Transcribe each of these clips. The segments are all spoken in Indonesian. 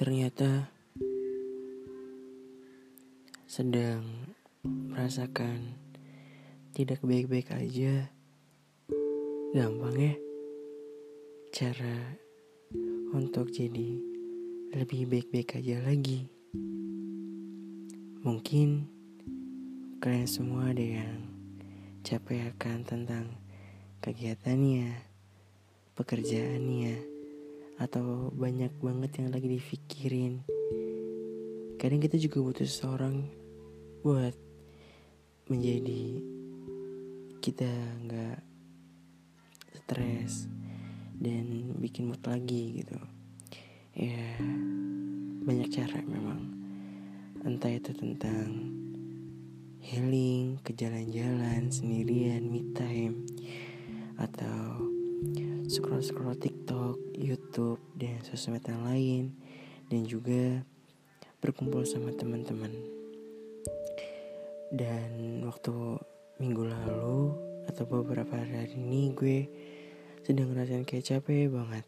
ternyata sedang merasakan tidak baik-baik aja. Gampang ya cara untuk jadi lebih baik-baik aja lagi. Mungkin kalian semua ada yang capek akan tentang kegiatannya, pekerjaannya, atau banyak banget yang lagi dipikirin. Kadang kita juga butuh seseorang buat menjadi kita nggak stres dan bikin mood lagi gitu ya banyak cara memang entah itu tentang healing ke jalan-jalan sendirian me time atau scroll scroll TikTok, YouTube dan sosmed yang lain dan juga berkumpul sama teman-teman. Dan waktu minggu lalu atau beberapa hari ini gue sedang ngerasain kayak capek banget.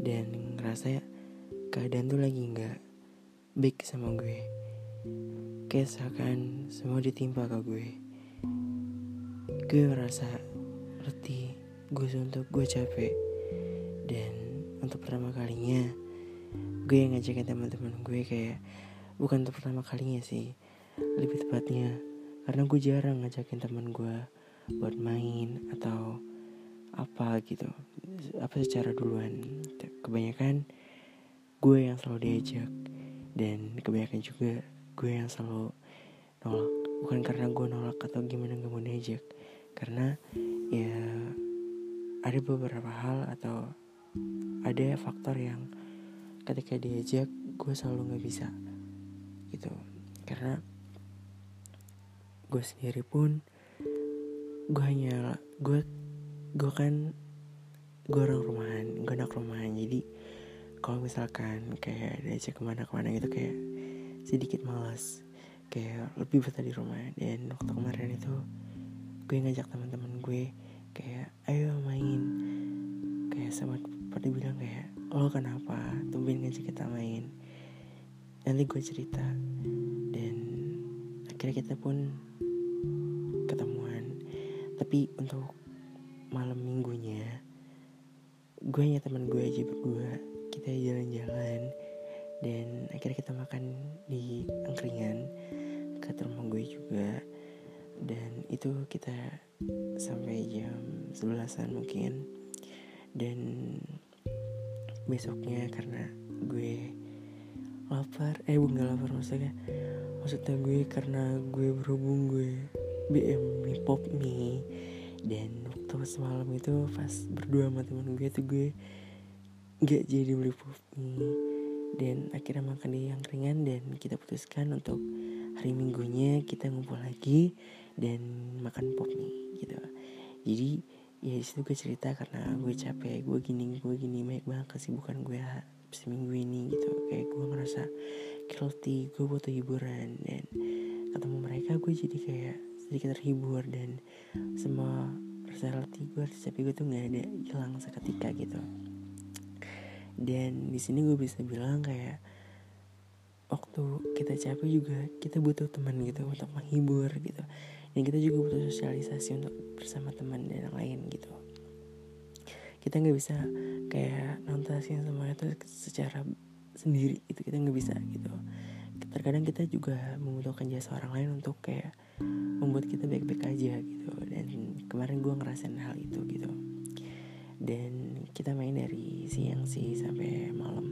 Dan ngerasa keadaan tuh lagi nggak baik sama gue. Kayak seakan semua ditimpa ke gue. Gue ngerasa letih gue untuk gue capek. Dan untuk pertama kalinya gue ngajakin teman-teman gue kayak bukan untuk pertama kalinya sih lebih tepatnya karena gue jarang ngajakin teman gue buat main atau apa gitu. Apa secara duluan. Kebanyakan gue yang selalu diajak dan kebanyakan juga gue yang selalu nolak. Bukan karena gue nolak atau gimana gak mau diajak karena ya ada beberapa hal atau ada faktor yang ketika diajak gue selalu nggak bisa gitu. Karena gue sendiri pun gue hanya gue gue kan gue orang rumahan gue anak rumahan. Jadi kalau misalkan kayak diajak ke mana-kemana gitu kayak sedikit malas kayak lebih betah di rumah. Dan waktu kemarin itu gue ngajak teman-teman gue kayak ayo main. Kayak sama pada bilang kayak lo kenapa? Tumben ngajak kita main? Nanti gue cerita. Dan akhirnya kita pun tapi untuk malam minggunya gue hanya teman gue aja berdua. Kita jalan-jalan. Dan akhirnya kita makan di angkringan ke rumah gue juga dan itu kita sampai jam sebelasan mungkin. Dan besoknya karena gue lapar eh bukan lapar maksudnya. Maksudnya gue karena gue berhubung gue BM mie pop mie dan waktu semalam itu pas berdua sama temen gue tuh gue gak jadi beli pop mie dan akhirnya makan di yang ringan dan kita putuskan untuk hari minggunya kita ngumpul lagi dan makan pop mie gitu. Jadi ya di situ gue cerita karena gue capek gue gini gue gini banyak banget kesibukan gue seminggu ini gitu. Kayak gue ngerasa guilty gue butuh hiburan dan ketemu mereka gue jadi kayak sedikit terhibur dan semua rasa letih gue tapi gue tuh nggak ada hilang seketika gitu. Dan di sini gue bisa bilang kayak waktu kita capek juga kita butuh teman gitu untuk menghibur gitu. Dan kita juga butuh sosialisasi untuk bersama teman dan yang lain gitu. Kita nggak bisa kayak nontasin semua itu secara sendiri itu kita nggak bisa gitu. Terkadang kita juga membutuhkan jasa orang lain untuk kayak membuat kita baik-baik aja gitu. Dan kemarin gue ngerasain hal itu gitu. Dan kita main dari siang sih sampai malam.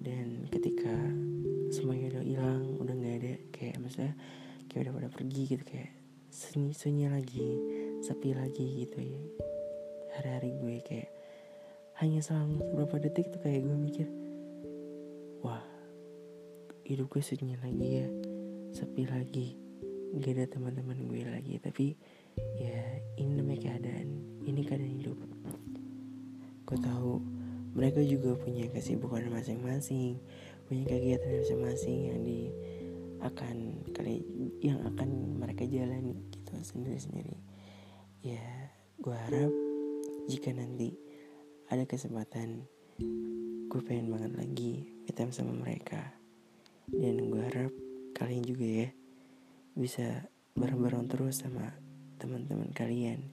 Dan ketika maksudnya kayak udah pada pergi gitu kayak sunyi sunyi lagi sepi lagi gitu ya. Hari-hari gue kayak hanya selang beberapa detik tuh kayak gue mikir wah hidup gue sunyi lagi ya sepi lagi gak ada teman-teman gue lagi. Tapi ya ini namanya keadaan ini keadaan hidup. Gue tahu mereka juga punya kesibukan masing-masing punya kegiatan masing-masing yang di akan yang akan mereka jalani gitu sendiri-sendiri. Ya gue harap jika nanti ada kesempatan gue pengen banget lagi time sama mereka. Dan gue harap kalian juga ya bisa bareng-bareng terus sama teman-teman kalian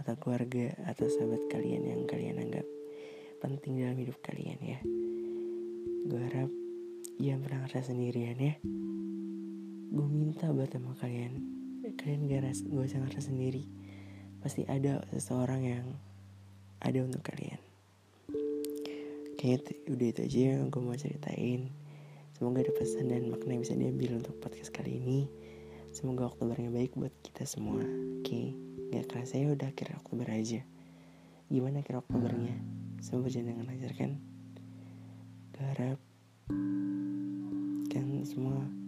atau keluarga atau sahabat kalian yang kalian anggap penting dalam hidup kalian ya. Gue harap jangan pernah ngerasa sendirian ya gue minta buat sama kalian. Kalian gak, ras, gak usah ngerasa sendiri. Pasti ada seseorang yang ada untuk kalian. Kayaknya udah itu aja yang gue mau ceritain. Semoga ada pesan dan makna yang bisa diambil untuk podcast kali ini. Semoga Oktobernya baik buat kita semua. Oke okay? gak kerasa ya udah akhir Oktober aja. Gimana akhir Oktobernya? Semoga berjalan dengan lancar kan? Gue harap kan semua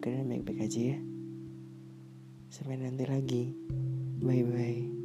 keadaan baik-baik aja ya. Sampai nanti lagi. Bye bye